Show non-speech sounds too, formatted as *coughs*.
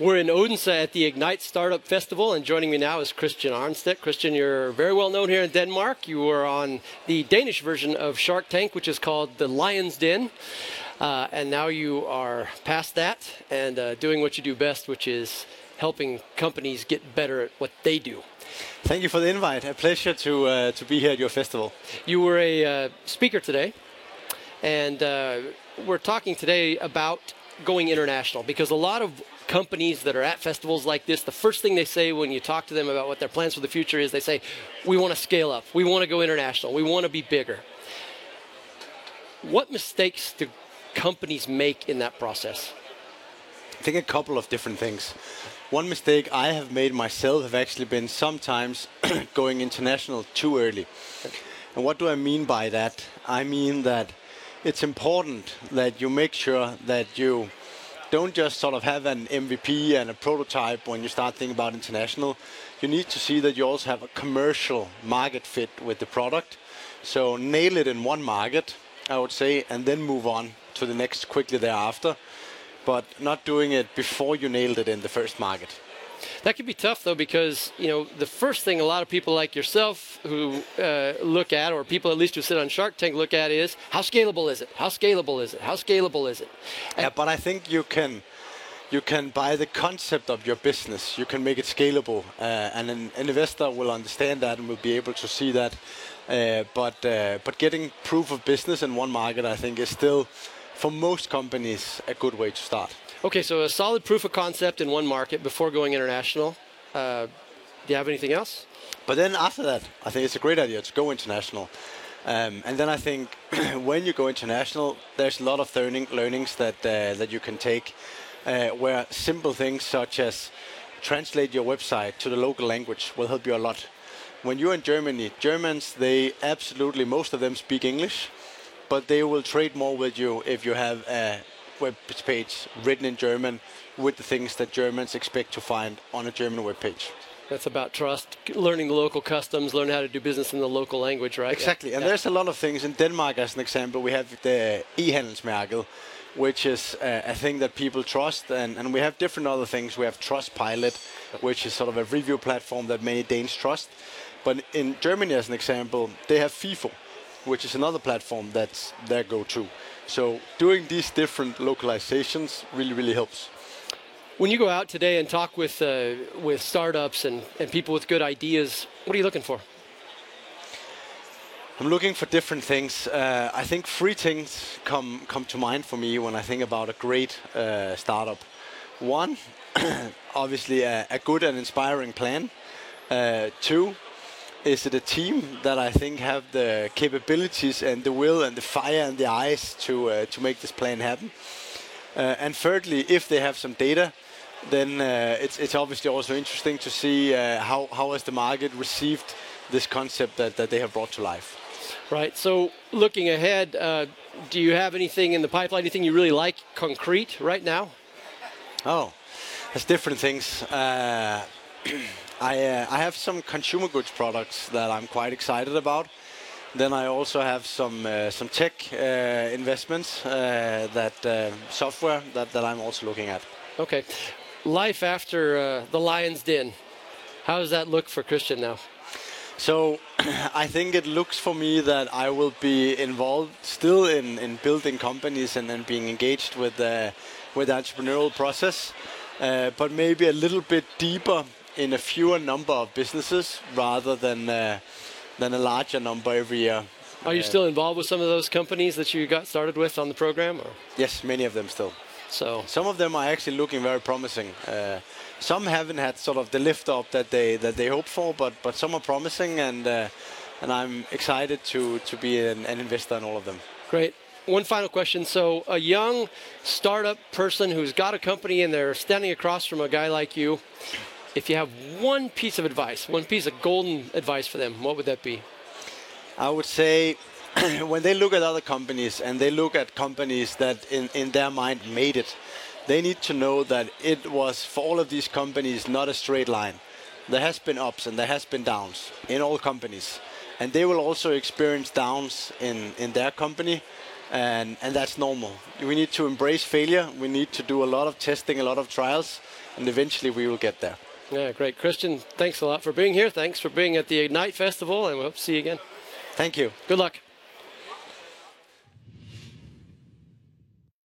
We're in Odense at the Ignite Startup Festival, and joining me now is Christian Arnstedt. Christian, you're very well known here in Denmark. You were on the Danish version of Shark Tank, which is called The Lion's Den. Uh, and now you are past that and uh, doing what you do best, which is helping companies get better at what they do. Thank you for the invite. A pleasure to, uh, to be here at your festival. You were a uh, speaker today, and uh, we're talking today about going international because a lot of companies that are at festivals like this, the first thing they say when you talk to them about what their plans for the future is, they say, We want to scale up, we want to go international, we want to be bigger. What mistakes do companies make in that process? I think a couple of different things. One mistake I have made myself have actually been sometimes *clears throat* going international too early. And what do I mean by that? I mean that it's important that you make sure that you don't just sort of have an MVP and a prototype when you start thinking about international. You need to see that you also have a commercial market fit with the product. So nail it in one market, I would say, and then move on to the next quickly thereafter. But not doing it before you nailed it in the first market. That can be tough though, because you know the first thing a lot of people like yourself who uh, look at, or people at least who sit on Shark Tank look at, is how scalable is it? How scalable is it? How scalable is it? And yeah, but I think you can, you can buy the concept of your business, you can make it scalable, uh, and an, investor will understand that and will be able to see that. Uh, but uh, but getting proof of business in one market, I think, is still for most companies a good way to start. Okay, so a solid proof of concept in one market before going international. Uh, do you have anything else? But then after that, I think it's a great idea to go international. Um, and then I think *clears throat* when you go international, there's a lot of learning, learnings that uh, that you can take, uh, where simple things such as translate your website to the local language will help you a lot. When you're in Germany, Germans they absolutely most of them speak English, but they will trade more with you if you have a web page written in German with the things that Germans expect to find on a German web page. That's about trust, learning the local customs, learning how to do business in the local language, right? Exactly. Yeah. And yeah. there's a lot of things. In Denmark, as an example, we have the e-handelsmærket, which is uh, a thing that people trust. And, and we have different other things. We have Trustpilot, which is sort of a review platform that many Danes trust. But in Germany, as an example, they have FIFO, which is another platform that's their go-to. So doing these different localizations really, really helps. When you go out today and talk with uh, with startups and, and people with good ideas, what are you looking for? I'm looking for different things. Uh, I think three things come come to mind for me when I think about a great uh, startup. One, *coughs* obviously, a, a, good and inspiring plan. Uh, two, is it a team that I think have the capabilities and the will and the fire and the eyes to uh, to make this plan happen? Uh, and thirdly, if they have some data, then uh, it's it's obviously also interesting to see uh, how how has the market received this concept that, that they have brought to life. Right. So looking ahead, uh, do you have anything in the pipeline? Anything you really like concrete right now? Oh, there's different things. *clears throat* Uh, I, uh, I have some consumer goods products that I'm quite excited about. Then I also have some uh, some tech uh, investments uh, that uh, software that, that I'm also looking at. Okay, life after uh, the Lion's Den. How does that look for Christian now? So *clears throat* I think it looks for me that I will be involved still in, in building companies and, then being engaged with the with the entrepreneurial process, but maybe a little bit deeper in a fewer number of businesses rather than uh, than a larger number every year. Are you still involved with some of those companies that you got started with on the program? Or? Yes, many of them still. So some of them are actually looking very promising. Uh, some haven't had sort of the lift up that they that they hoped for, but but some are promising, and uh, and I'm excited to to be an, an investor in all of them. Great one final question. So, a young startup person who's got a company and they're standing across from a guy like you, if you have one piece of advice, one piece of golden advice for them, what would that be? I would say *clears throat* when they look at other companies and they look at companies that in, in their mind made it, they need to know that it was for all of these companies not a straight line. There has been ups and there has been downs in all companies. and they will also experience downs in in their company. And, and that's normal. We need to embrace failure. We need to do a lot of testing, a lot of trials, and eventually we will get there. Yeah, great. Christian, thanks a lot for being here. Thanks for being at the Ignite Festival, and we'll see you again. Thank you. Good luck.